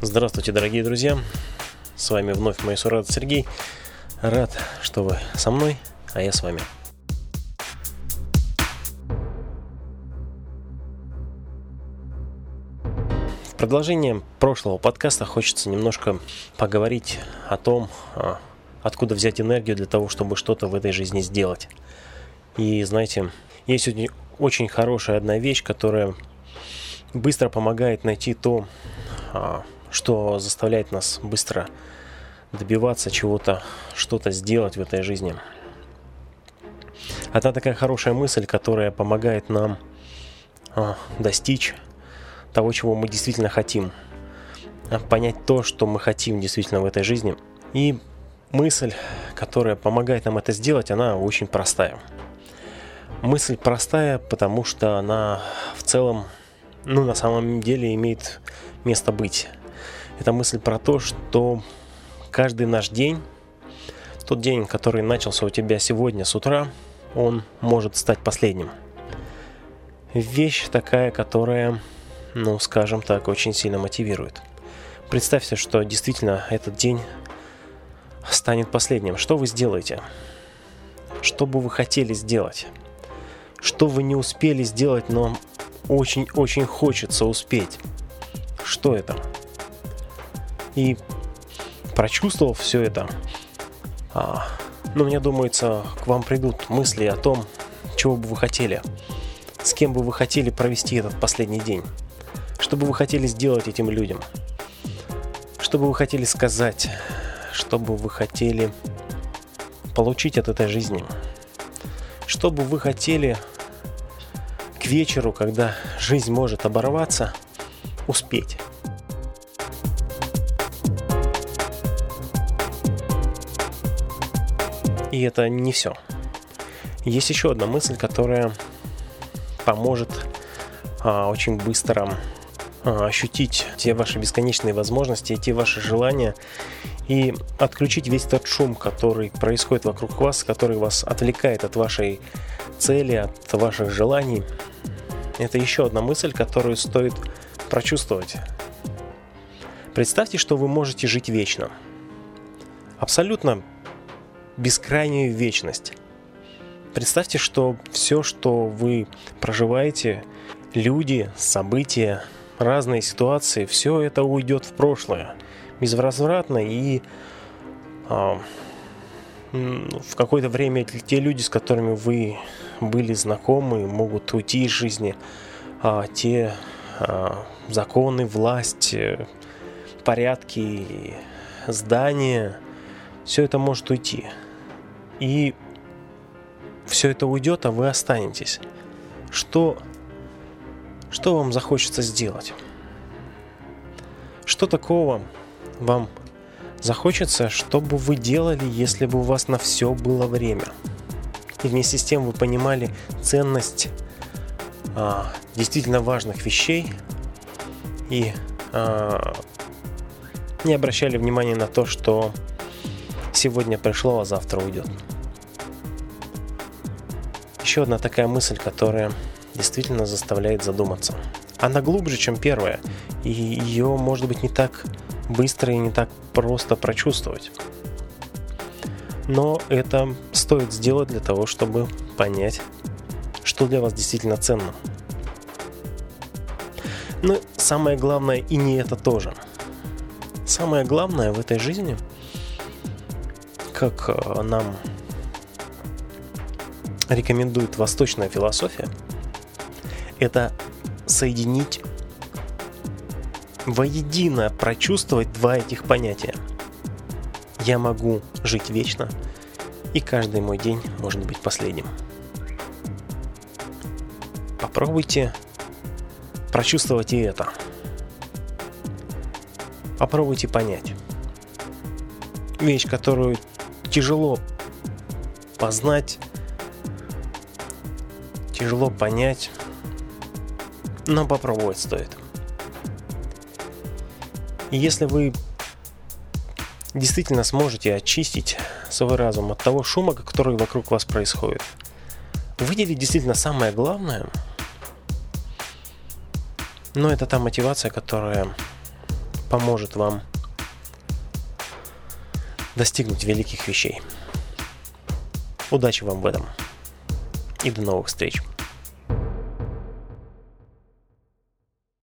Здравствуйте, дорогие друзья! С вами вновь мой сурат Сергей. Рад, что вы со мной, а я с вами. В продолжение прошлого подкаста хочется немножко поговорить о том, а, откуда взять энергию для того, чтобы что-то в этой жизни сделать. И знаете, есть очень хорошая одна вещь, которая быстро помогает найти то, а, что заставляет нас быстро добиваться чего-то, что-то сделать в этой жизни. Одна такая хорошая мысль, которая помогает нам а, достичь того, чего мы действительно хотим, а, понять то, что мы хотим действительно в этой жизни. И мысль, которая помогает нам это сделать, она очень простая. Мысль простая, потому что она в целом, ну, на самом деле имеет место быть. Это мысль про то, что каждый наш день, тот день, который начался у тебя сегодня с утра, он может стать последним. Вещь такая, которая, ну, скажем так, очень сильно мотивирует. Представьте, что действительно этот день станет последним. Что вы сделаете? Что бы вы хотели сделать? Что вы не успели сделать, но очень-очень хочется успеть? Что это? И прочувствовав все это, а, ну, мне думается, к вам придут мысли о том, чего бы вы хотели, с кем бы вы хотели провести этот последний день, что бы вы хотели сделать этим людям, что бы вы хотели сказать, что бы вы хотели получить от этой жизни, что бы вы хотели к вечеру, когда жизнь может оборваться, успеть. И это не все. Есть еще одна мысль, которая поможет а, очень быстро а, ощутить те ваши бесконечные возможности, те ваши желания и отключить весь тот шум, который происходит вокруг вас, который вас отвлекает от вашей цели, от ваших желаний. Это еще одна мысль, которую стоит прочувствовать. Представьте, что вы можете жить вечно. Абсолютно бескрайнюю вечность. Представьте, что все, что вы проживаете, люди, события, разные ситуации, все это уйдет в прошлое. Безвозвратно и а, в какое-то время те люди, с которыми вы были знакомы, могут уйти из жизни, а те а, законы, власть, э, порядки, здания, все это может уйти и все это уйдет, а вы останетесь. Что, что вам захочется сделать? Что такого вам захочется, что бы вы делали, если бы у вас на все было время? И вместе с тем вы понимали ценность а, действительно важных вещей и а, не обращали внимания на то, что сегодня пришло, а завтра уйдет еще одна такая мысль, которая действительно заставляет задуматься. Она глубже, чем первая, и ее, может быть, не так быстро и не так просто прочувствовать. Но это стоит сделать для того, чтобы понять, что для вас действительно ценно. Но самое главное и не это тоже. Самое главное в этой жизни, как э, нам рекомендует восточная философия, это соединить воедино, прочувствовать два этих понятия. Я могу жить вечно, и каждый мой день может быть последним. Попробуйте прочувствовать и это. Попробуйте понять. Вещь, которую тяжело познать, тяжело понять, но попробовать стоит. И если вы действительно сможете очистить свой разум от того шума, который вокруг вас происходит, выделить действительно самое главное, но это та мотивация, которая поможет вам достигнуть великих вещей. Удачи вам в этом. И до новых встреч.